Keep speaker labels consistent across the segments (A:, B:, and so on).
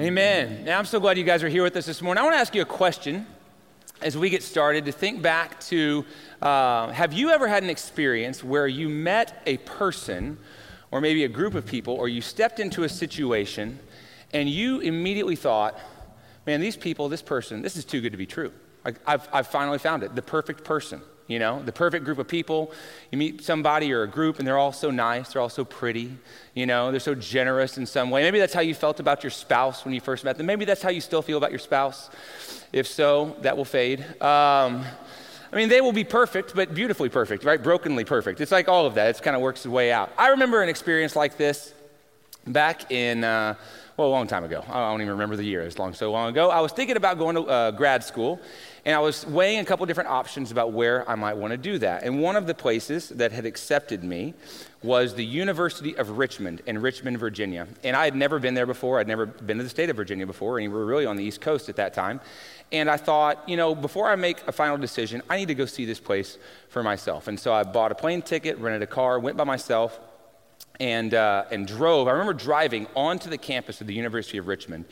A: Amen. Now, I'm so glad you guys are here with us this morning. I want to ask you a question as we get started to think back to uh, have you ever had an experience where you met a person or maybe a group of people or you stepped into a situation and you immediately thought, man, these people, this person, this is too good to be true. I, I've, I've finally found it, the perfect person you know, the perfect group of people. You meet somebody or a group and they're all so nice, they're all so pretty, you know, they're so generous in some way. Maybe that's how you felt about your spouse when you first met them. Maybe that's how you still feel about your spouse. If so, that will fade. Um, I mean, they will be perfect, but beautifully perfect, right? Brokenly perfect. It's like all of that. It kind of works its way out. I remember an experience like this back in, uh, well, a long time ago. I don't even remember the year. It's long, so long ago. I was thinking about going to uh, grad school, and I was weighing a couple different options about where I might want to do that. And one of the places that had accepted me was the University of Richmond in Richmond, Virginia. And I had never been there before. I'd never been to the state of Virginia before, and we were really on the East Coast at that time. And I thought, you know, before I make a final decision, I need to go see this place for myself. And so I bought a plane ticket, rented a car, went by myself, and, uh, and drove. I remember driving onto the campus of the University of Richmond.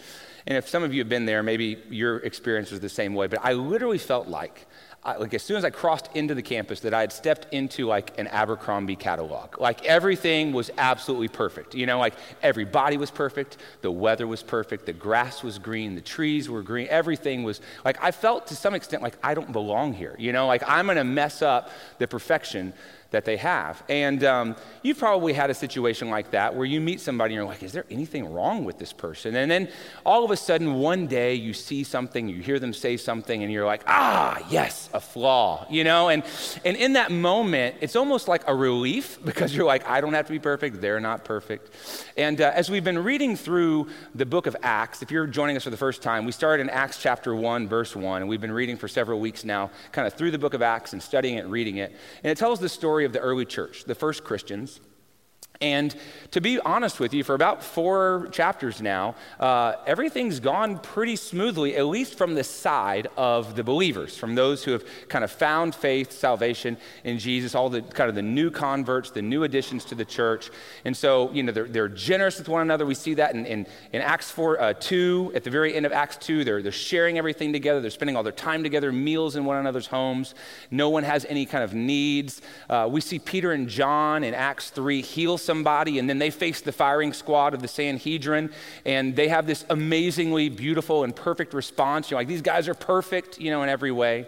A: And if some of you have been there, maybe your experience was the same way. But I literally felt like, like as soon as I crossed into the campus, that I had stepped into like an Abercrombie catalog. Like everything was absolutely perfect. You know, like everybody was perfect, the weather was perfect, the grass was green, the trees were green, everything was like I felt to some extent like I don't belong here. You know, like I'm gonna mess up the perfection that they have. And um, you've probably had a situation like that where you meet somebody and you're like, is there anything wrong with this person? And then all of a sudden, one day you see something, you hear them say something, and you're like, ah, yes, a flaw, you know? And, and in that moment, it's almost like a relief because you're like, I don't have to be perfect, they're not perfect. And uh, as we've been reading through the book of Acts, if you're joining us for the first time, we started in Acts chapter 1, verse 1, and we've been reading for several weeks now, kind of through the book of Acts and studying it, reading it. And it tells the story story of the early church, the first Christians. And to be honest with you, for about four chapters now, uh, everything's gone pretty smoothly, at least from the side of the believers, from those who have kind of found faith, salvation in Jesus, all the kind of the new converts, the new additions to the church. And so, you know, they're, they're generous with one another. We see that in, in, in Acts 4, uh, 2, at the very end of Acts 2, they're, they're sharing everything together. They're spending all their time together, meals in one another's homes. No one has any kind of needs. Uh, we see Peter and John in Acts 3 heal somebody, and then they face the firing squad of the Sanhedrin, and they have this amazingly beautiful and perfect response. You're like, these guys are perfect, you know, in every way.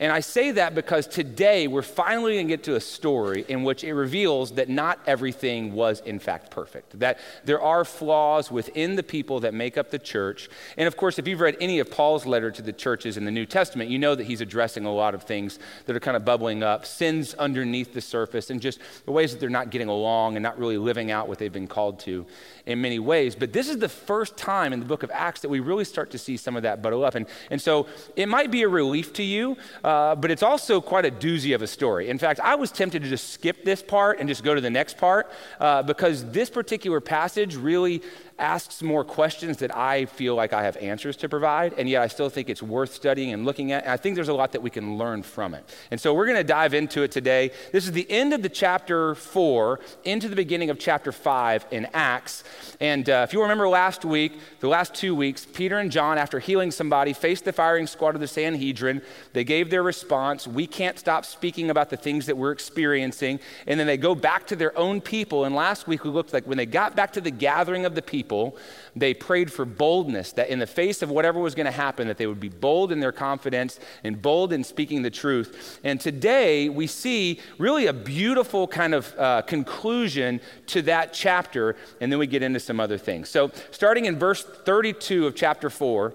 A: And I say that because today we're finally going to get to a story in which it reveals that not everything was in fact perfect, that there are flaws within the people that make up the church. And of course, if you've read any of Paul's letter to the churches in the New Testament, you know that he's addressing a lot of things that are kind of bubbling up, sins underneath the surface, and just the ways that they're not getting along and not really living out what they've been called to in many ways. But this is the first time in the book of Acts that we really start to see some of that bubble up. And, and so it might be a relief to you, uh, but it's also quite a doozy of a story. In fact, I was tempted to just skip this part and just go to the next part uh, because this particular passage really asks more questions that I feel like I have answers to provide, and yet I still think it's worth studying and looking at. And I think there's a lot that we can learn from it. And so we're going to dive into it today. This is the end of the chapter four, into the beginning of chapter five in Acts. And uh, if you remember last week, the last two weeks, Peter and John, after healing somebody, faced the firing squad of the Sanhedrin. They gave their response We can't stop speaking about the things that we're experiencing. And then they go back to their own people. And last week, we looked like when they got back to the gathering of the people, people, they prayed for boldness, that in the face of whatever was going to happen, that they would be bold in their confidence and bold in speaking the truth. And today we see really a beautiful kind of uh, conclusion to that chapter, and then we get into some other things. So, starting in verse 32 of chapter 4,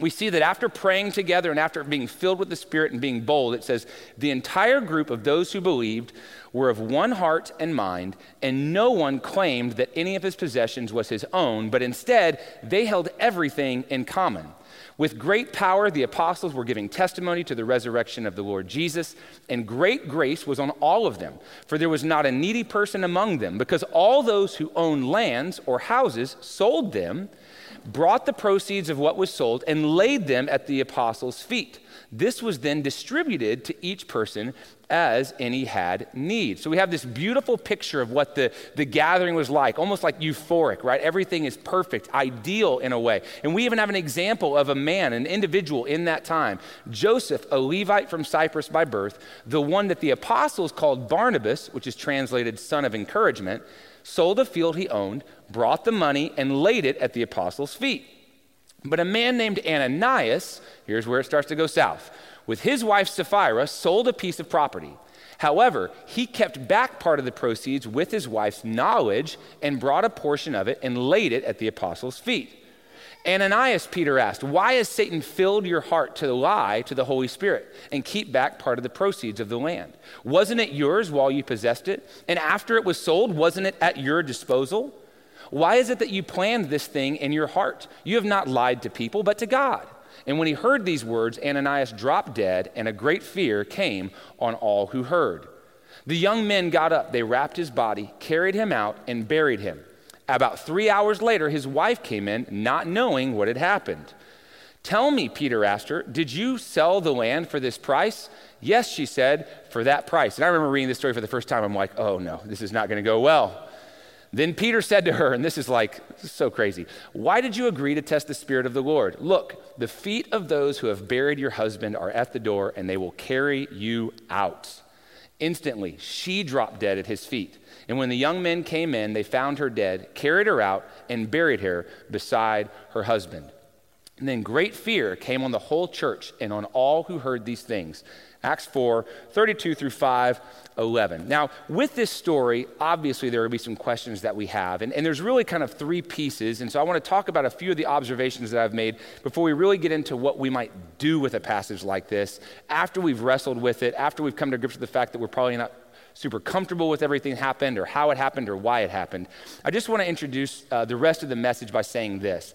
A: we see that after praying together and after being filled with the Spirit and being bold, it says, the entire group of those who believed were of one heart and mind, and no one claimed that any of his possessions was his own, but instead they held everything in common. With great power, the apostles were giving testimony to the resurrection of the Lord Jesus, and great grace was on all of them. For there was not a needy person among them, because all those who owned lands or houses sold them, brought the proceeds of what was sold, and laid them at the apostles' feet. This was then distributed to each person as any had need. So we have this beautiful picture of what the, the gathering was like, almost like euphoric, right? Everything is perfect, ideal in a way. And we even have an example of a man, an individual in that time, Joseph, a Levite from Cyprus by birth, the one that the apostles called Barnabas, which is translated son of encouragement, sold a field he owned, brought the money, and laid it at the apostles' feet. But a man named Ananias, here's where it starts to go south, with his wife Sapphira, sold a piece of property. However, he kept back part of the proceeds with his wife's knowledge and brought a portion of it and laid it at the apostles' feet. Ananias, Peter asked, Why has Satan filled your heart to lie to the Holy Spirit and keep back part of the proceeds of the land? Wasn't it yours while you possessed it? And after it was sold, wasn't it at your disposal? Why is it that you planned this thing in your heart? You have not lied to people, but to God. And when he heard these words, Ananias dropped dead, and a great fear came on all who heard. The young men got up, they wrapped his body, carried him out, and buried him. About three hours later, his wife came in, not knowing what had happened. Tell me, Peter asked her, did you sell the land for this price? Yes, she said, for that price. And I remember reading this story for the first time. I'm like, oh no, this is not going to go well. Then Peter said to her, and this is like this is so crazy, why did you agree to test the Spirit of the Lord? Look, the feet of those who have buried your husband are at the door, and they will carry you out. Instantly, she dropped dead at his feet. And when the young men came in, they found her dead, carried her out, and buried her beside her husband. And then great fear came on the whole church and on all who heard these things. Acts 4 32 through 5 11. Now, with this story, obviously there will be some questions that we have. And, and there's really kind of three pieces. And so I want to talk about a few of the observations that I've made before we really get into what we might do with a passage like this after we've wrestled with it, after we've come to grips with the fact that we're probably not super comfortable with everything that happened or how it happened or why it happened. I just want to introduce uh, the rest of the message by saying this.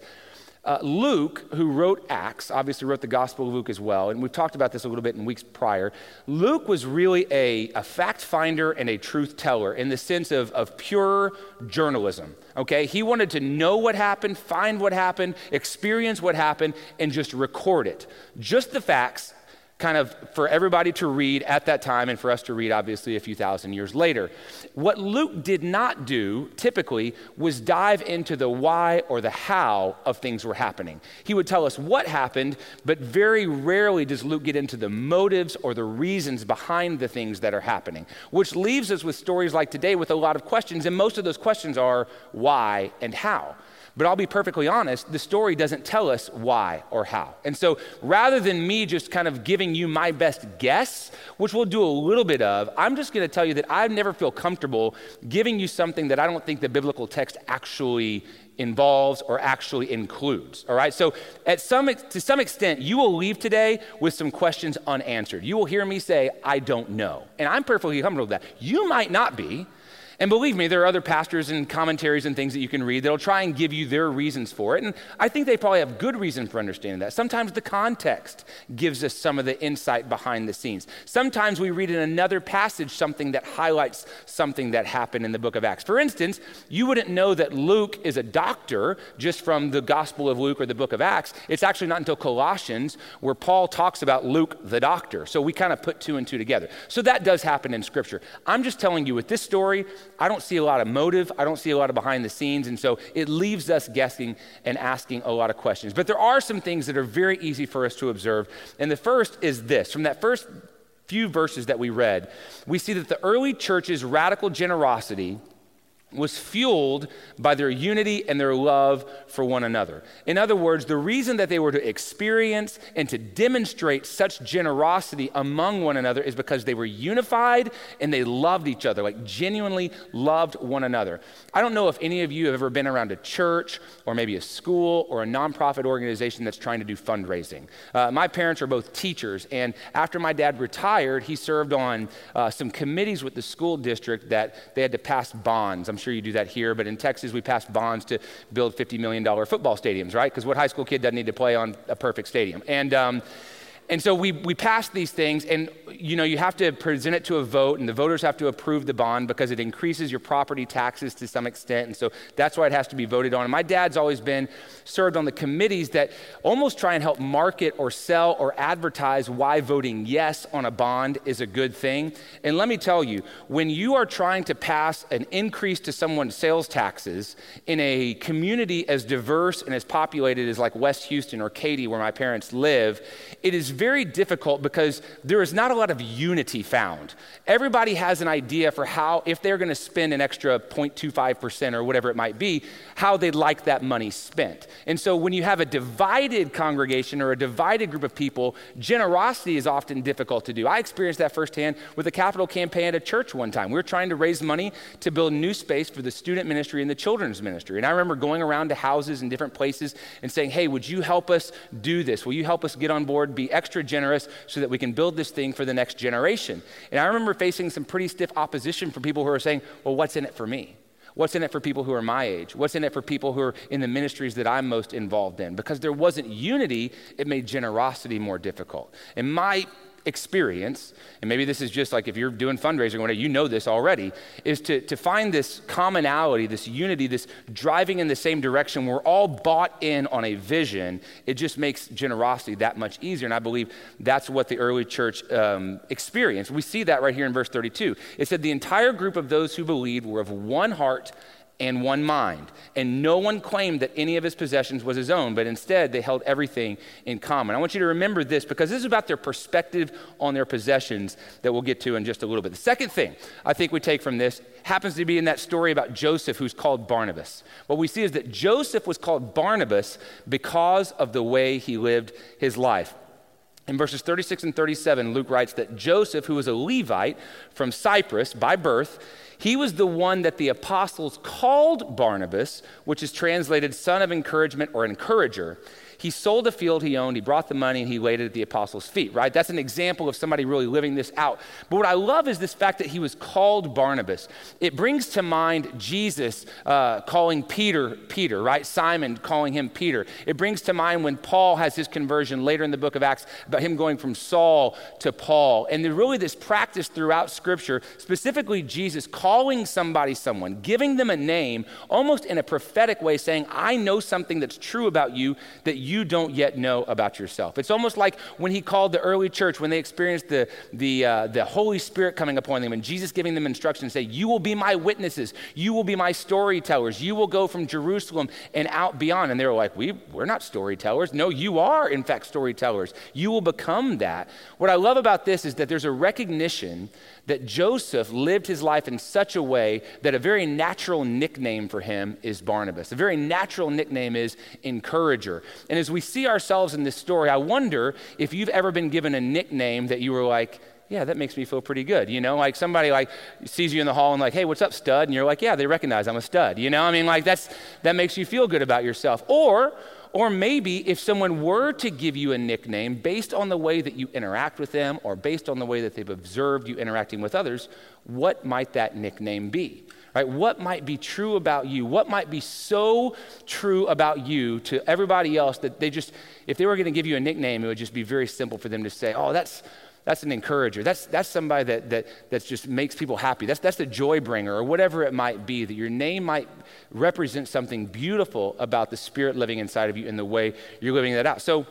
A: Uh, Luke, who wrote Acts, obviously wrote the Gospel of Luke as well, and we've talked about this a little bit in weeks prior. Luke was really a, a fact finder and a truth teller in the sense of, of pure journalism. Okay? He wanted to know what happened, find what happened, experience what happened, and just record it. Just the facts, kind of for everybody to read at that time and for us to read, obviously, a few thousand years later. What Luke did not do, typically, was dive into the why or the how of things were happening. He would tell us what happened, but very rarely does Luke get into the motives or the reasons behind the things that are happening, which leaves us with stories like today with a lot of questions, and most of those questions are why and how. But I'll be perfectly honest, the story doesn't tell us why or how. And so rather than me just kind of giving you my best guess, which we'll do a little bit of, I'm just going to tell you that I never feel comfortable giving you something that I don't think the biblical text actually involves or actually includes. All right? So at some to some extent you will leave today with some questions unanswered. You will hear me say I don't know. And I'm perfectly comfortable with that. You might not be. And believe me, there are other pastors and commentaries and things that you can read that'll try and give you their reasons for it. And I think they probably have good reason for understanding that. Sometimes the context gives us some of the insight behind the scenes. Sometimes we read in another passage something that highlights something that happened in the book of Acts. For instance, you wouldn't know that Luke is a doctor just from the Gospel of Luke or the book of Acts. It's actually not until Colossians where Paul talks about Luke the doctor. So we kind of put two and two together. So that does happen in Scripture. I'm just telling you with this story, I don't see a lot of motive. I don't see a lot of behind the scenes. And so it leaves us guessing and asking a lot of questions. But there are some things that are very easy for us to observe. And the first is this from that first few verses that we read, we see that the early church's radical generosity was fueled by their unity and their love for one another. In other words, the reason that they were to experience and to demonstrate such generosity among one another is because they were unified and they loved each other, like genuinely loved one another. I don't know if any of you have ever been around a church or maybe a school or a nonprofit organization that's trying to do fundraising. Uh, my parents are both teachers, and after my dad retired, he served on uh, some committees with the school district that they had to pass bonds. I'm sure you do that here, but in Texas, we passed bonds to build $50 million football stadiums, right? Because what high school kid doesn't need to play on a perfect stadium? And, um, and so we, we passed these things, and you know, you have to present it to a vote, and the voters have to approve the bond because it increases your property taxes to some extent. And so that's why it has to be voted on. And my dad's always been served on the committees that almost try and help market or sell or advertise why voting yes on a bond is a good thing. And let me tell you, when you are trying to pass an increase to someone's sales taxes in a community as diverse and as populated as like West Houston or Katy, where my parents live, it is very difficult because there is not a lot of unity found. Everybody has an idea for how, if they're going to spend an extra 0.25% or whatever it might be, how they'd like that money spent. And so when you have a divided congregation or a divided group of people, generosity is often difficult to do. I experienced that firsthand with a capital campaign at a church one time. We were trying to raise money to build new space for the student ministry and the children's ministry. And I remember going around to houses in different places and saying, hey, would you help us do this? Will you help us get on board, be extra extra generous so that we can build this thing for the next generation. And I remember facing some pretty stiff opposition from people who are saying, well, what's in it for me? What's in it for people who are my age? What's in it for people who are in the ministries that I'm most involved in? Because there wasn't unity, it made generosity more difficult. And my experience, and maybe this is just like if you're doing fundraising whatever, you know this already, is to, to find this commonality, this unity, this driving in the same direction. We're all bought in on a vision. It just makes generosity that much easier. And I believe that's what the early church um, experienced. We see that right here in verse 32. It said, The entire group of those who believed were of one heart and one mind. And no one claimed that any of his possessions was his own, but instead they held everything in common. I want you to remember this because this is about their perspective on their possessions that we'll get to in just a little bit. The second thing I think we take from this happens to be in that story about Joseph, who's called Barnabas. What we see is that Joseph was called Barnabas because of the way he lived his life. In verses 36 and 37, Luke writes that Joseph, who was a Levite from Cyprus by birth, he was the one that the apostles called Barnabas, which is translated son of encouragement or encourager. He sold a field he owned, he brought the money, and he laid it at the apostles' feet, right? That's an example of somebody really living this out. But what I love is this fact that he was called Barnabas. It brings to mind Jesus uh, calling Peter, Peter, right? Simon calling him Peter. It brings to mind when Paul has his conversion later in the book of Acts about him going from Saul to Paul. And there's really this practice throughout Scripture, specifically Jesus calling somebody someone, giving them a name, almost in a prophetic way, saying, I know something that's true about you that you you don't yet know about yourself. It's almost like when he called the early church, when they experienced the, the, uh, the Holy Spirit coming upon them and Jesus giving them instructions, say, You will be my witnesses. You will be my storytellers. You will go from Jerusalem and out beyond. And they were like, we, We're not storytellers. No, you are, in fact, storytellers. You will become that. What I love about this is that there's a recognition that Joseph lived his life in such a way that a very natural nickname for him is Barnabas. A very natural nickname is encourager. And as we see ourselves in this story, I wonder if you've ever been given a nickname that you were like, yeah, that makes me feel pretty good. You know, like somebody like sees you in the hall and like, hey, what's up, stud? And you're like, yeah, they recognize I'm a stud. You know, I mean, like that's that makes you feel good about yourself. Or or maybe if someone were to give you a nickname based on the way that you interact with them or based on the way that they've observed you interacting with others, what might that nickname be? Right? What might be true about you? What might be so true about you to everybody else that they just, if they were going to give you a nickname, it would just be very simple for them to say, oh, that's, that's an encourager. That's, that's somebody that, that, that just makes people happy. That's, that's the joy bringer or whatever it might be, that your name might represent something beautiful about the Spirit living inside of you and the way you're living that out. So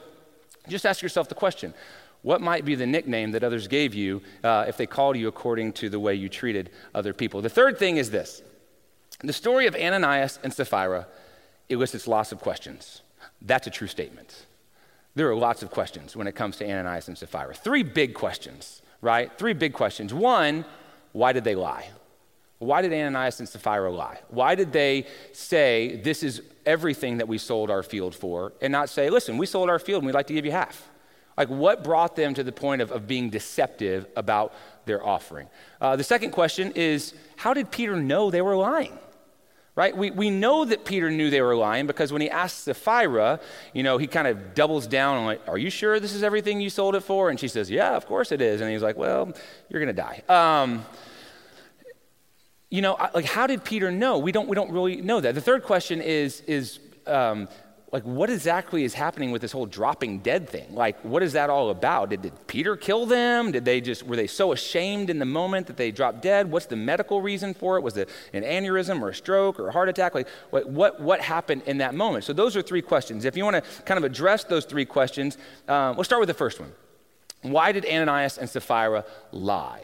A: just ask yourself the question what might be the nickname that others gave you uh, if they called you according to the way you treated other people? The third thing is this the story of Ananias and Sapphira elicits lots of questions. That's a true statement there are lots of questions when it comes to Ananias and Sapphira. Three big questions, right? Three big questions. One, why did they lie? Why did Ananias and Sapphira lie? Why did they say, This is everything that we sold our field for, and not say, Listen, we sold our field and we'd like to give you half? Like, what brought them to the point of, of being deceptive about their offering? Uh, the second question is, How did Peter know they were lying? Right? We, we know that Peter knew they were lying because when he asks Sapphira, you know, he kind of doubles down on like, are you sure this is everything you sold it for? And she says, yeah, of course it is. And he's like, well, you're going to die. Um, you know, like how did Peter know? We don't, we don't really know that. The third question is, is um, like what exactly is happening with this whole dropping dead thing? Like what is that all about? Did, did Peter kill them? Did they just, were they so ashamed in the moment that they dropped dead? What's the medical reason for it? Was it an aneurysm or a stroke or a heart attack? Like what, what, what happened in that moment? So those are three questions. If you want to kind of address those three questions, um, we'll start with the first one. Why did Ananias and Sapphira lie?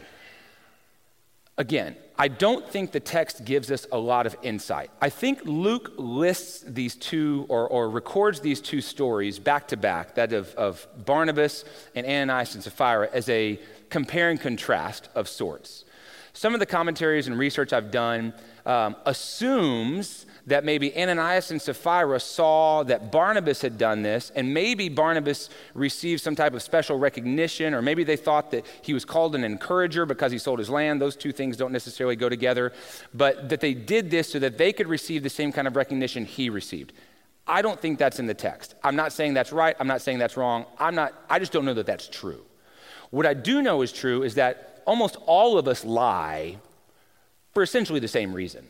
A: Again, I don't think the text gives us a lot of insight. I think Luke lists these two or, or records these two stories back to back, that of, of Barnabas and Ananias and Sapphira, as a compare and contrast of sorts. Some of the commentaries and research I've done um, assumes that maybe Ananias and Sapphira saw that Barnabas had done this, and maybe Barnabas received some type of special recognition, or maybe they thought that he was called an encourager because he sold his land. Those two things don't necessarily go together, but that they did this so that they could receive the same kind of recognition he received. I don't think that's in the text. I'm not saying that's right. I'm not saying that's wrong. I'm not, I just don't know that that's true. What I do know is true is that almost all of us lie for essentially the same reason.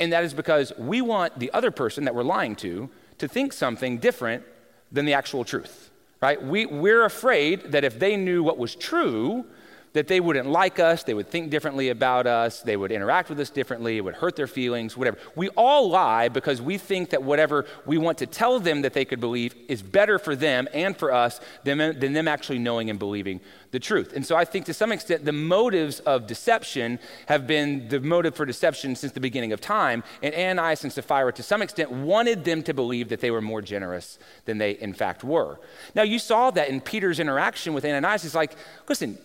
A: And that is because we want the other person that we're lying to to think something different than the actual truth, right? We, we're afraid that if they knew what was true, that they wouldn't like us, they would think differently about us, they would interact with us differently, it would hurt their feelings, whatever. We all lie because we think that whatever we want to tell them that they could believe is better for them and for us than, than them actually knowing and believing the truth. And so I think to some extent the motives of deception have been the motive for deception since the beginning of time. And Ananias and Sapphira, to some extent, wanted them to believe that they were more generous than they in fact were. Now you saw that in Peter's interaction with Ananias. He's like, listen,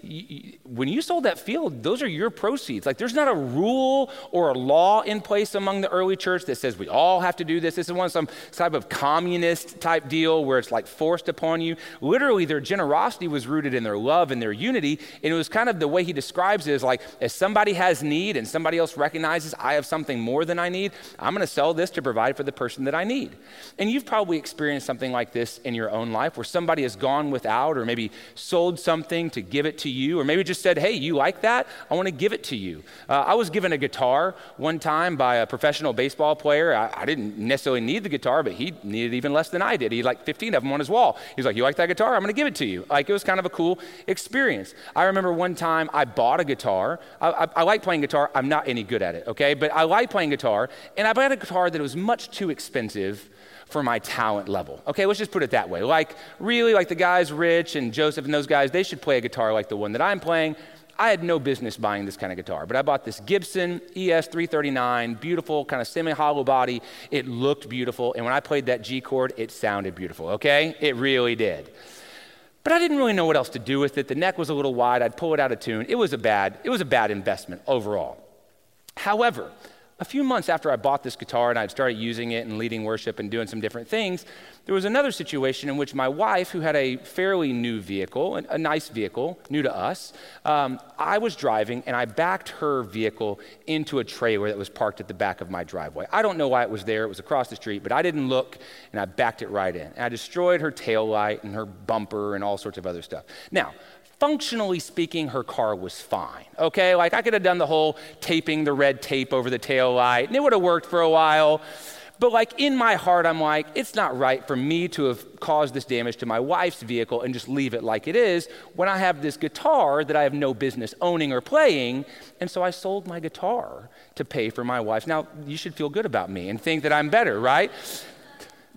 A: when you sold that field, those are your proceeds. Like there's not a rule or a law in place among the early church that says we all have to do this. This is one of some type of communist type deal where it's like forced upon you. Literally, their generosity was rooted in their love and their unity. And it was kind of the way he describes it is like, if somebody has need and somebody else recognizes I have something more than I need, I'm going to sell this to provide for the person that I need. And you've probably experienced something like this in your own life where somebody has gone without or maybe sold something to give it to you, or maybe just said, hey, you like that? I want to give it to you. Uh, I was given a guitar one time by a professional baseball player. I, I didn't necessarily need the guitar, but he needed even less than I did. He had like 15 of them on his wall. He's like, you like that guitar? I'm going to give it to you. Like, it was kind of a cool experience experience. I remember one time I bought a guitar. I, I, I, like playing guitar. I'm not any good at it, okay? But I like playing guitar. And I bought a guitar that was much too expensive for my talent level. Okay, let's just put it that way. Like, really, like the guys, Rich and Joseph and those guys, they should play a guitar like the one that I'm playing. I had no business buying this kind of guitar, but I bought this Gibson ES339, beautiful, kind of semi hollow body. It looked beautiful, and when I played that G chord, it sounded beautiful, okay? It really did. But I didn't really know what else to do with it. The neck was a little wide. I'd pull it out of tune. It was a bad, it was a bad investment overall. However, a few months after I bought this guitar and I'd started using it and leading worship and doing some different things, there was another situation in which my wife, who had a fairly new vehicle, a nice vehicle, new to us, um, I was driving and I backed her vehicle into a trailer that was parked at the back of my driveway. I don't know why it was there, it was across the street, but I didn't look and I backed it right in. And I destroyed her tail light and her bumper and all sorts of other stuff. Now, functionally speaking, her car was fine. Okay, like I could have done the whole taping the red tape over the tail light, and it would have worked for a while. But like in my heart, I'm like, it's not right for me to have caused this damage to my wife's vehicle and just leave it like it is when I have this guitar that I have no business owning or playing. And so I sold my guitar to pay for my wife's. Now, you should feel good about me and think that I'm better, right?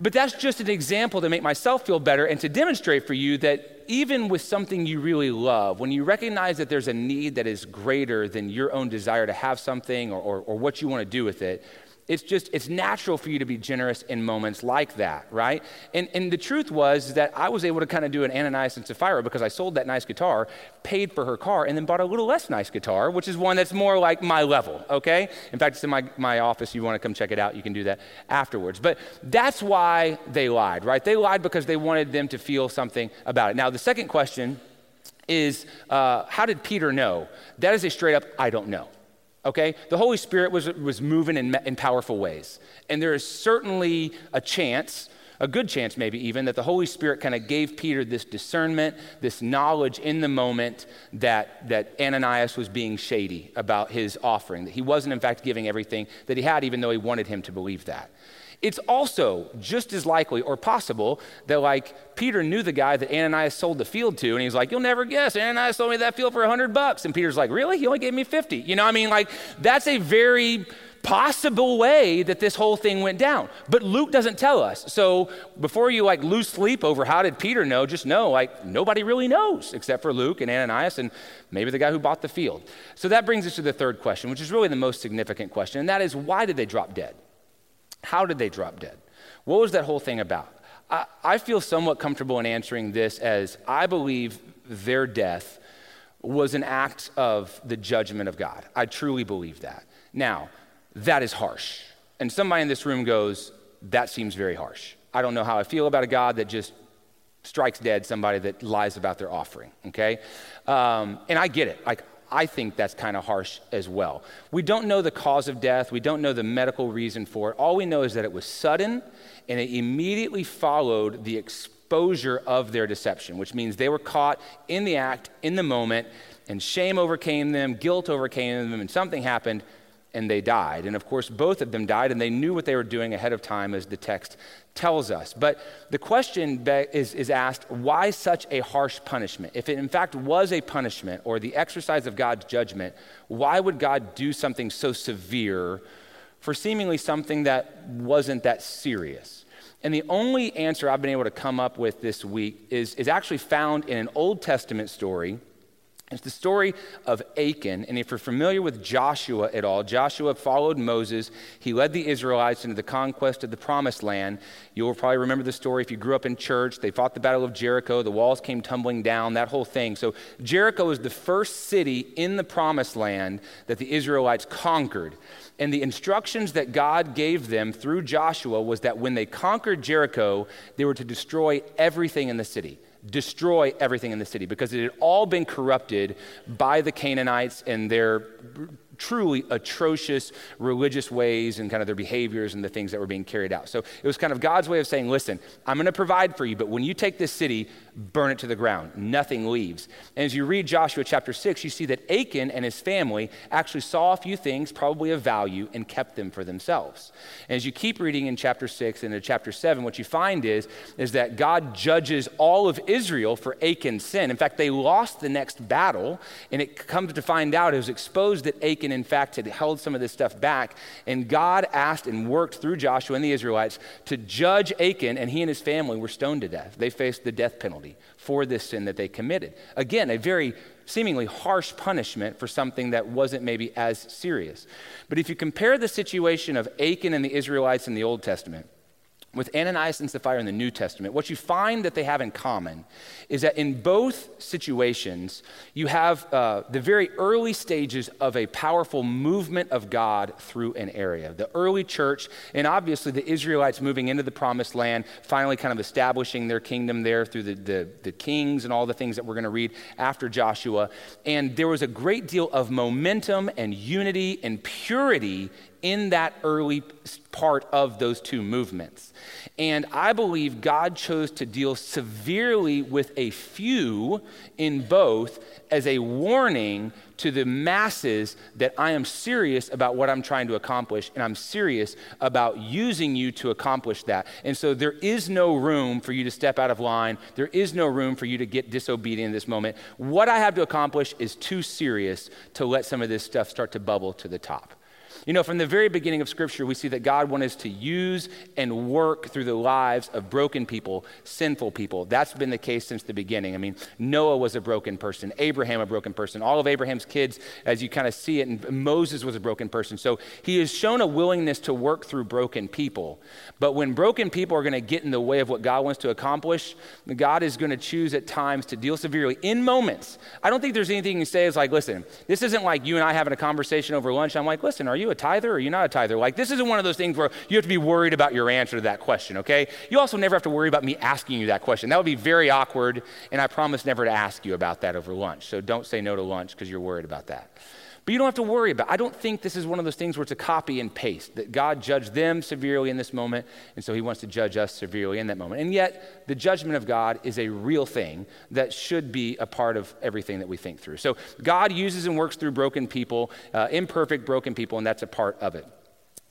A: But that's just an example to make myself feel better and to demonstrate for you that even with something you really love, when you recognize that there's a need that is greater than your own desire to have something or, or, or what you want to do with it, it's just it's natural for you to be generous in moments like that right? And, and the truth was that i was able to kind of do an ananias and sapphira because i sold that nice guitar paid for her car and then bought a little less nice guitar which is one that's more like my level okay? In fact it's in my, my office. You want to come check it out you can do that afterwards. But that's why they lied right? They lied because they wanted them to feel something about it. Now the second question is uh, how did peter know? That is a straight up i don't know okay? The Holy Spirit was, was moving in, in powerful ways. And there is certainly a chance a good chance, maybe even, that the Holy Spirit kind of gave Peter this discernment, this knowledge in the moment that, that Ananias was being shady about his offering, that he wasn't, in fact, giving everything that he had, even though he wanted him to believe that. It's also just as likely or possible that, like, Peter knew the guy that Ananias sold the field to, and he's like, You'll never guess, Ananias sold me that field for 100 bucks. And Peter's like, Really? He only gave me 50. You know, I mean, like, that's a very possible way that this whole thing went down. But Luke doesn't tell us. So before you like lose sleep over how did Peter know, just know like nobody really knows except for Luke and Ananias and maybe the guy who bought the field. So that brings us to the third question, which is really the most significant question, and that is why did they drop dead? How did they drop dead? What was that whole thing about? I, I feel somewhat comfortable in answering this as I believe their death was an act of the judgment of God. I truly believe that. Now, that is harsh. And somebody in this room goes, that seems very harsh. I don't know how I feel about a God that just strikes dead somebody that lies about their offering, okay? Um, and I get it. Like, I think that's kind of harsh as well. We don't know the cause of death, we don't know the medical reason for it. All we know is that it was sudden and it immediately followed the exposure of their deception, which means they were caught in the act, in the moment, and shame overcame them, guilt overcame them, and something happened and they died. And of course, both of them died, and they knew what they were doing ahead of time, as the text tells us. But the question is, is asked why such a harsh punishment? If it in fact was a punishment or the exercise of God's judgment, why would God do something so severe for seemingly something that wasn't that serious? And the only answer I've been able to come up with this week is, is actually found in an Old Testament story it's the story of Achan. And if you're familiar with Joshua at all, Joshua followed Moses. He led the Israelites into the conquest of the promised land. You'll probably remember the story if you grew up in church. They fought the Battle of Jericho, the walls came tumbling down, that whole thing. So, Jericho is the first city in the promised land that the Israelites conquered. And the instructions that God gave them through Joshua was that when they conquered Jericho, they were to destroy everything in the city destroy everything in the city because it had all been corrupted by the Canaanites and their truly atrocious religious ways and kind of their behaviors and the things that were being carried out. So it was kind of God's way of saying, listen, I'm going to provide for you, but when you take this city, burn it to the ground. Nothing leaves. And as you read Joshua chapter 6, you see that Achan and his family actually saw a few things, probably of value, and kept them for themselves. And as you keep reading in chapter 6 and in chapter 7, what you find is, is that God judges all of Israel for Achan's sin. In fact, they lost the next battle, and it comes to find out it was exposed that Achan, in fact, had held some of this stuff back. And God asked and worked through Joshua and the Israelites to judge Achan, and he and his family were stoned to death. They faced the death penalty penalty for this sin that they committed. Again, a very seemingly harsh punishment for something that wasn't maybe as serious. But if you compare the situation of Achan and the Israelites in the Old Testament with Ananias and Sapphira in the New Testament, what you find that they have in common is that in both situations, you have uh, the very early stages of a powerful movement of God through an area. The early church, and obviously the Israelites moving into the promised land, finally kind of establishing their kingdom there through the, the, the kings and all the things that we're going to read after Joshua. And there was a great deal of momentum and unity and purity in that early part of those two movements. And I believe God chose to deal severely with a few in both as a warning to the masses that I am serious about what I'm trying to accomplish and I'm serious about using you to accomplish that. And so there is no room for you to step out of line. There is no room for you to get disobedient in this moment. What I have to accomplish is too serious to let some of this stuff start to bubble to the top. You know, from the very beginning of Scripture, we see that God wanted us to use and work through the lives of broken people, sinful people. That's been the case since the beginning. I mean, Noah was a broken person, Abraham, a broken person, all of Abraham's kids, as you kind of see it, and Moses was a broken person. So he has shown a willingness to work through broken people. But when broken people are going to get in the way of what God wants to accomplish, God is going to choose at times to deal severely in moments. I don't think there's anything you can say is like, listen, this isn't like you and I having a conversation over lunch. I'm like, listen, are you a tither or are you not a tither? Like, this isn't one of those things where you have to be worried about your answer to that question, okay? You also never have to worry about me asking you that question. That would be very awkward, and I promise never to ask you about that over lunch. So don't say no to lunch because you're worried about that. But you don't have to worry about it. I don't think this is one of those things where it's a copy and paste, that God judged them severely in this moment, and so he wants to judge us severely in that moment. And yet, the judgment of God is a real thing that should be a part of everything that we think through. So God uses and works through broken people, uh, imperfect, broken people, and that's a part of it.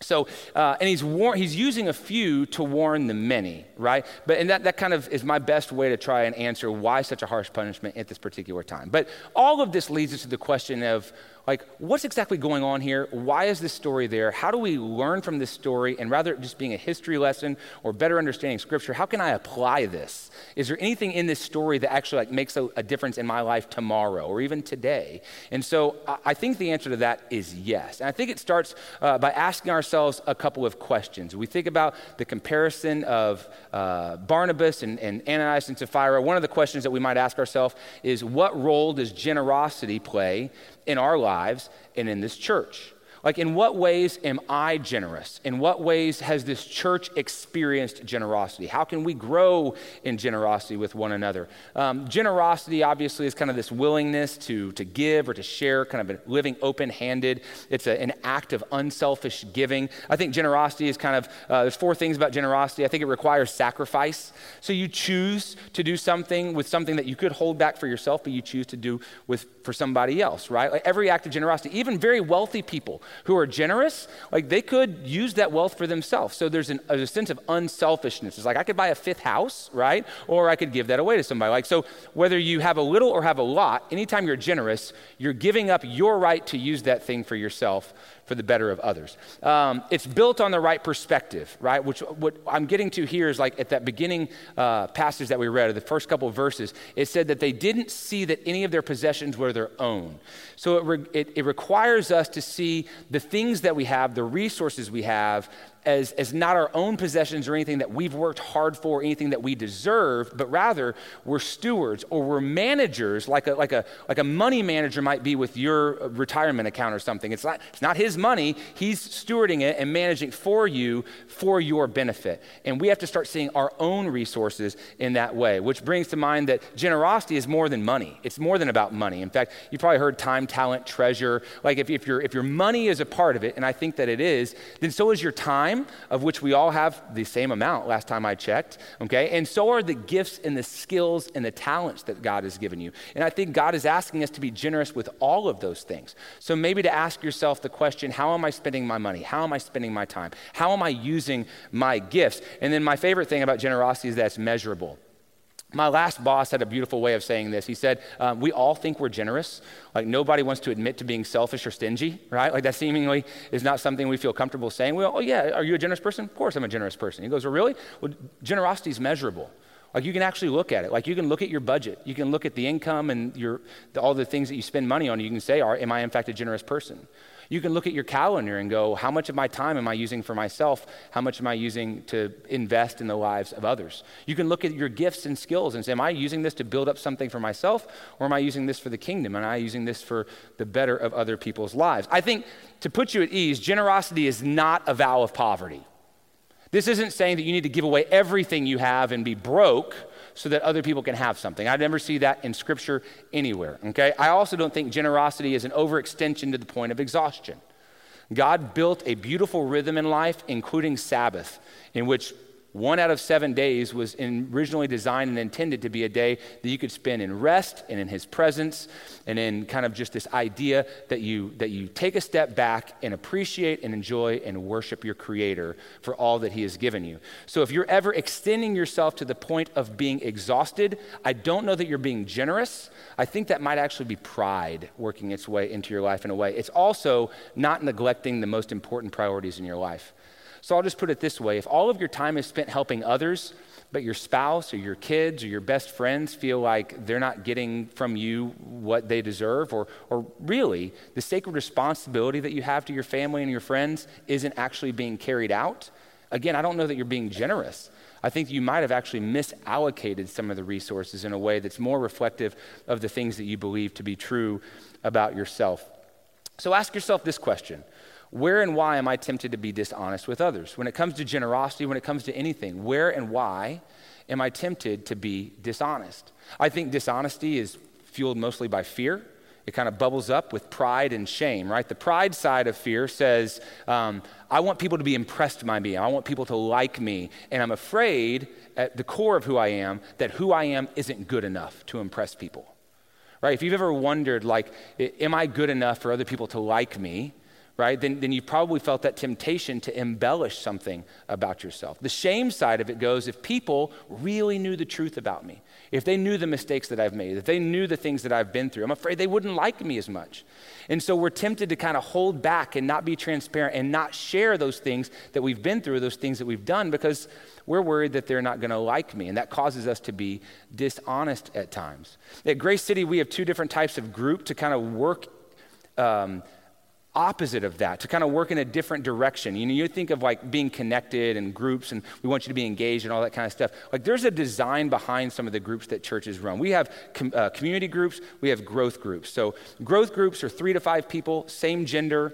A: So, uh, and he's, war- he's using a few to warn the many, right? But, and that, that kind of is my best way to try and answer why such a harsh punishment at this particular time. But all of this leads us to the question of like, what's exactly going on here? Why is this story there? How do we learn from this story? And rather just being a history lesson or better understanding scripture, how can I apply this? Is there anything in this story that actually like makes a, a difference in my life tomorrow or even today? And so I, I, think the answer to that is yes. And I think it starts uh, by asking ourselves a couple of questions. We think about the comparison of uh, Barnabas and, and Ananias and Sapphira. One of the questions that we might ask ourselves is what role does generosity play in our lives and in this church. Like, in what ways am I generous? In what ways has this church experienced generosity? How can we grow in generosity with one another? Um, generosity, obviously, is kind of this willingness to, to give or to share, kind of living open handed. It's a, an act of unselfish giving. I think generosity is kind of, uh, there's four things about generosity. I think it requires sacrifice. So you choose to do something with something that you could hold back for yourself, but you choose to do with for somebody else, right? Like every act of generosity, even very wealthy people who are generous, like they could use that wealth for themselves. So there's an, a sense of unselfishness. It's like I could buy a fifth house, right? Or I could give that away to somebody. Like, so whether you have a little or have a lot, anytime you're generous, you're giving up your right to use that thing for yourself for the better of others. Um, it's built on the right perspective, right? Which what I'm getting to here is like at that beginning uh, passage that we read, or the first couple of verses, it said that they didn't see that any of their possessions were their own. So it, re- it, it requires us to see the things that we have, the resources we have, as, as not our own possessions or anything that we've worked hard for, anything that we deserve, but rather we're stewards or we're managers, like a, like a, like a money manager might be with your retirement account or something. It's not, it's not his money, he's stewarding it and managing for you for your benefit. And we have to start seeing our own resources in that way, which brings to mind that generosity is more than money. It's more than about money. In fact, you've probably heard time, talent, treasure. Like if, if, your, if your money is a part of it, and I think that it is, then so is your time time, of which we all have the same amount last time I checked, okay? And so are the gifts and the skills and the talents that God has given you. And I think God is asking us to be generous with all of those things. So maybe to ask yourself the question how am I spending my money? How am I spending my time? How am I using my gifts? And then my favorite thing about generosity is that it's measurable. My last boss had a beautiful way of saying this. He said, um, We all think we're generous. Like, nobody wants to admit to being selfish or stingy, right? Like, that seemingly is not something we feel comfortable saying. Well, oh, yeah, are you a generous person? Of course I'm a generous person. He goes, Well, really? Well, generosity is measurable. Like, you can actually look at it. Like, you can look at your budget. You can look at the income and your, the, all the things that you spend money on. You can say, Am I, in fact, a generous person? You can look at your calendar and go, how much of my time am I using for myself? How much am I using to invest in the lives of others? You can look at your gifts and skills and say, am I using this to build up something for myself or am I using this for the kingdom? Am I using this for the better of other people's lives? I think to put you at ease, generosity is not a vow of poverty. This isn't saying that you need to give away everything you have and be broke so that other people can have something. I never see that in Scripture anywhere, okay? I also don't think generosity is an overextension to the point of exhaustion. God built a beautiful rhythm in life, including Sabbath, in which one out of seven days was originally designed and intended to be a day that you could spend in rest and in his presence and in kind of just this idea that you that you take a step back and appreciate and enjoy and worship your creator for all that he has given you. So if you're ever extending yourself to the point of being exhausted, I don't know that you're being generous. I think that might actually be pride working its way into your life in a way. It's also not neglecting the most important priorities in your life. So I'll just put it this way if all of your time is spent helping others, but your spouse or your kids or your best friends feel like they're not getting from you what they deserve, or, or really the sacred responsibility that you have to your family and your friends isn't actually being carried out, again, I don't know that you're being generous. I think you might have actually misallocated some of the resources in a way that's more reflective of the things that you believe to be true about yourself. So ask yourself this question where and why am I tempted to be dishonest with others? When it comes to generosity, when it comes to anything, where and why am I tempted to be dishonest? I think dishonesty is fueled mostly by fear It kind of bubbles up with pride and shame, right? The pride side of fear says, um, I want people to be impressed by me. I want people to like me. And I'm afraid at the core of who I am that who I am isn't good enough to impress people, right? If you've ever wondered, like, am I good enough for other people to like me? Right, then, then you probably felt that temptation to embellish something about yourself. The shame side of it goes if people really knew the truth about me, if they knew the mistakes that I've made, if they knew the things that I've been through, I'm afraid they wouldn't like me as much. And so we're tempted to kind of hold back and not be transparent and not share those things that we've been through, those things that we've done, because we're worried that they're not going to like me. And that causes us to be dishonest at times. At Grace City, we have two different types of group to kind of work. Um, opposite of that, to kind of work in a different direction. You know, you think of like being connected and groups, and we want you to be engaged and all that kind of stuff. Like, there's a design behind some of the groups that churches run. We have com- uh, community groups, we have growth groups. So, growth groups are three to five people, same gender,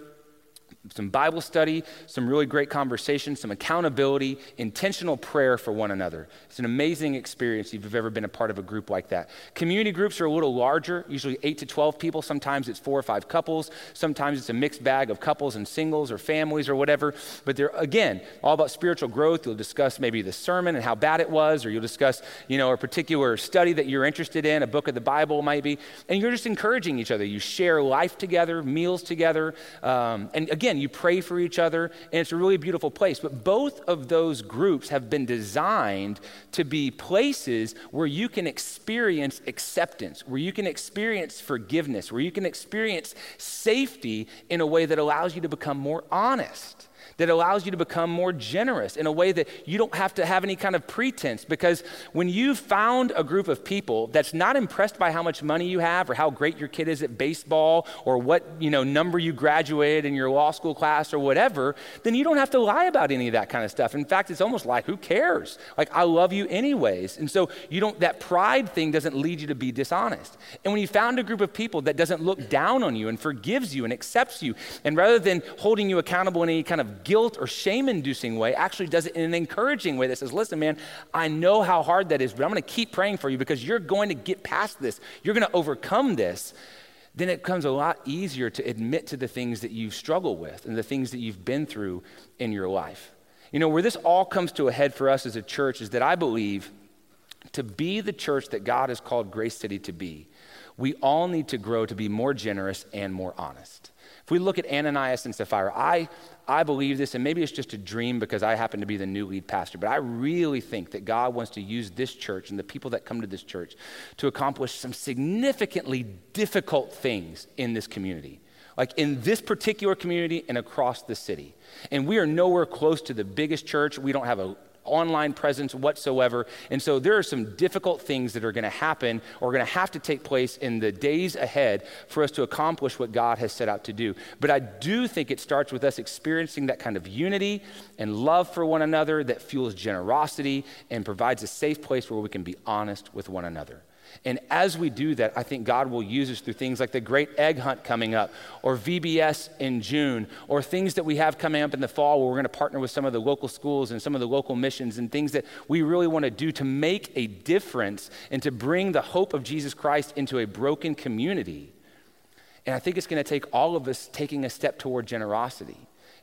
A: some Bible study, some really great conversation, some accountability, intentional prayer for one another. It's an amazing experience if you've ever been a part of a group like that. Community groups are a little larger, usually 8 to 12 people. Sometimes it's four or five couples. Sometimes it's a mixed bag of couples and singles or families or whatever. But they're, again, all about spiritual growth. You'll discuss maybe the sermon and how bad it was, or you'll discuss, you know, a particular study that you're interested in, a book of the Bible might be. And you're just encouraging each other. You share life together, meals together. Um, and again, you pray for each other, and it's a really beautiful place. But both of those groups have been designed to be places where you can experience acceptance, where you can experience forgiveness, where you can experience safety in a way that allows you to become more honest that allows you to become more generous in a way that you don't have to have any kind of pretense. Because when you found a group of people that's not impressed by how much money you have or how great your kid is at baseball or what you know number you graduated in your law school class or whatever, then you don't have to lie about any of that kind of stuff. In fact, it's almost like who cares? Like I love you anyways. And so you don't that pride thing doesn't lead you to be dishonest. And when you found a group of people that doesn't look down on you and forgives you and accepts you, and rather than holding you accountable in any kind of guilt or shame inducing way, actually does it in an encouraging way that says, listen, man, I know how hard that is, but I'm going to keep praying for you because you're going to get past this. You're going to overcome this. Then it becomes a lot easier to admit to the things that you struggle with and the things that you've been through in your life. You know, where this all comes to a head for us as a church is that I believe to be the church that God has called Grace City to be, we all need to grow to be more generous and more honest. If we look at Ananias and Sapphira, I, I believe this, and maybe it's just a dream because I happen to be the new lead pastor, but I really think that God wants to use this church and the people that come to this church to accomplish some significantly difficult things in this community. Like in this particular community and across the city. And we are nowhere close to the biggest church. We don't have a online presence whatsoever. And so there are some difficult things that are going to happen or going to have to take place in the days ahead for us to accomplish what God has set out to do. But I do think it starts with us experiencing that kind of unity and love for one another that fuels generosity and provides a safe place where we can be honest with one another. And as we do that, I think God will use us through things like the Great Egg Hunt coming up, or VBS in June, or things that we have coming up in the fall where we're going to partner with some of the local schools and some of the local missions and things that we really want to do to make a difference and to bring the hope of Jesus Christ into a broken community. And I think it's going to take all of us taking a step toward generosity.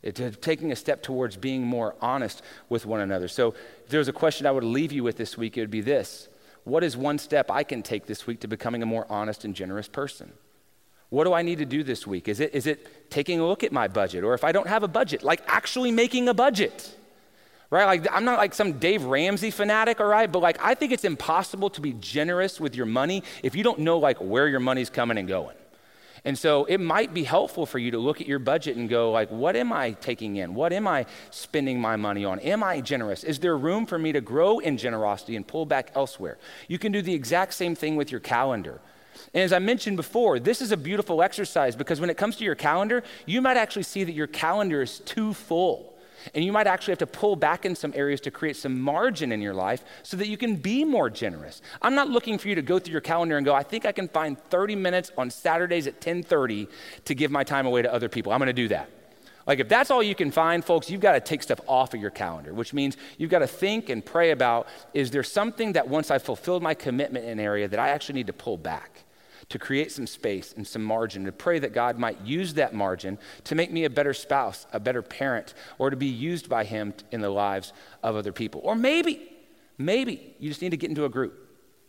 A: Eh, taking a step towards being more honest with one another. So, if there was a question I would leave you with this week, it would be this what is one step I can take this week to becoming a more honest and generous person? What do I need to do this week? Is it, is it taking a look at my budget? Or if I don't have a budget, like actually making a budget? Right? Like, I'm not like some Dave Ramsey fanatic, all right? But like, I think it's impossible to be generous with your money if you don't know like where your money's coming and going. And so it might be helpful for you to look at your budget and go like, what am I taking in? What am I spending my money on? Am I generous? Is there room for me to grow in generosity and pull back elsewhere? You can do the exact same thing with your calendar. And as I mentioned before, this is a beautiful exercise because when it comes to your calendar, you might actually see that your calendar is too full. And you might actually have to pull back in some areas to create some margin in your life so that you can be more generous. I'm not looking for you to go through your calendar and go, I think I can find 30 minutes on Saturdays at 10:30 to give my time away to other people. I'm going to do that. Like if that's all you can find, folks, you've got to take stuff off of your calendar, which means you've got to think and pray about is there something that once I've fulfilled my commitment in an area that I actually need to pull back? To create some space and some margin, to pray that God might use that margin to make me a better spouse, a better parent, or to be used by Him in the lives of other people. Or maybe, maybe you just need to get into a group.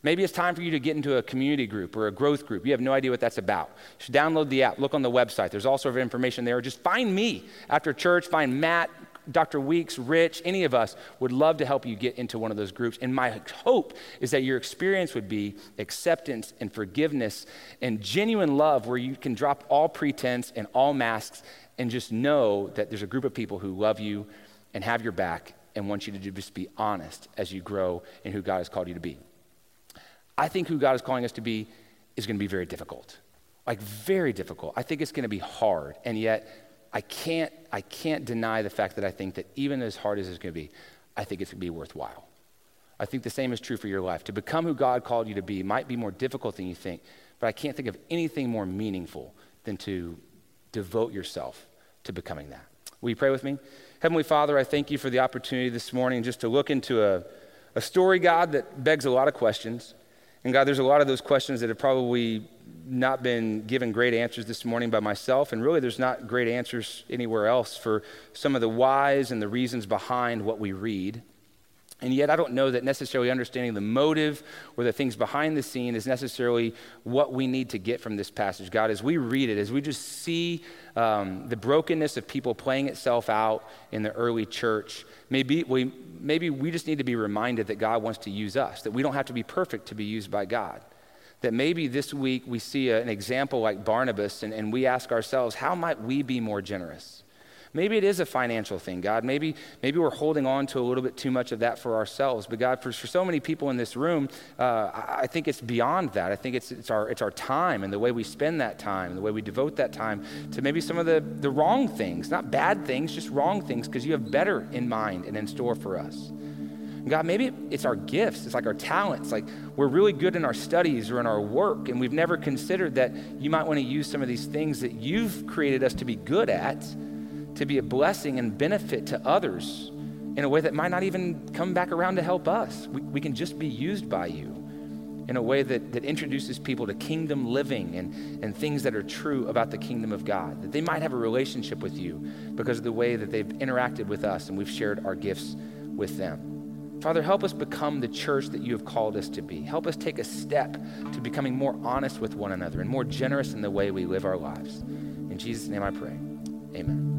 A: Maybe it's time for you to get into a community group or a growth group. You have no idea what that's about. You should download the app, look on the website. There's all sort of information there. Just find me after church, find Matt, Dr. Weeks, Rich, any of us would love to help you get into one of those groups. And my hope is that your experience would be acceptance and forgiveness and genuine love where you can drop all pretense and all masks and just know that there's a group of people who love you and have your back and want you to just be honest as you grow in who God has called you to be. I think who God is calling us to be is going to be very difficult. Like, very difficult. I think it's going to be hard. And yet, I can't, I can't deny the fact that I think that even as hard as it's going to be, I think it's going to be worthwhile. I think the same is true for your life. To become who God called you to be might be more difficult than you think, but I can't think of anything more meaningful than to devote yourself to becoming that. Will you pray with me? Heavenly Father, I thank you for the opportunity this morning just to look into a, a story, God, that begs a lot of questions. And God, there's a lot of those questions that have probably not been given great answers this morning by myself, and really there's not great answers anywhere else for some of the whys and the reasons behind what we read. And yet, I don't know that necessarily understanding the motive or the things behind the scene is necessarily what we need to get from this passage. God, as we read it, as we just see um, the brokenness of people playing itself out in the early church, maybe we, maybe we just need to be reminded that God wants to use us, that we don't have to be perfect to be used by God. That maybe this week we see a, an example like Barnabas and, and we ask ourselves, how might we be more generous? Maybe it is a financial thing, God. Maybe, maybe we're holding on to a little bit too much of that for ourselves. But God, for, for so many people in this room, uh, I, I, think it's beyond that. I think it's, it's, our, it's our time and the way we spend that time, the way we devote that time to maybe some of the, the wrong things, not bad things, just wrong things, because you have better in mind and in store for us. God, maybe it's our gifts, it's like our talents. Like we're really good in our studies or in our work, and we've never considered that you might want to use some of these things that you've created us to be good at to be a blessing and benefit to others in a way that might not even come back around to help us. We, we can just be used by you in a way that, that introduces people to kingdom living and, and things that are true about the kingdom of God, that they might have a relationship with you because of the way that they've interacted with us and we've shared our gifts with them. Father, help us become the church that you have called us to be. Help us take a step to becoming more honest with one another and more generous in the way we live our lives. In Jesus' name I pray. Amen.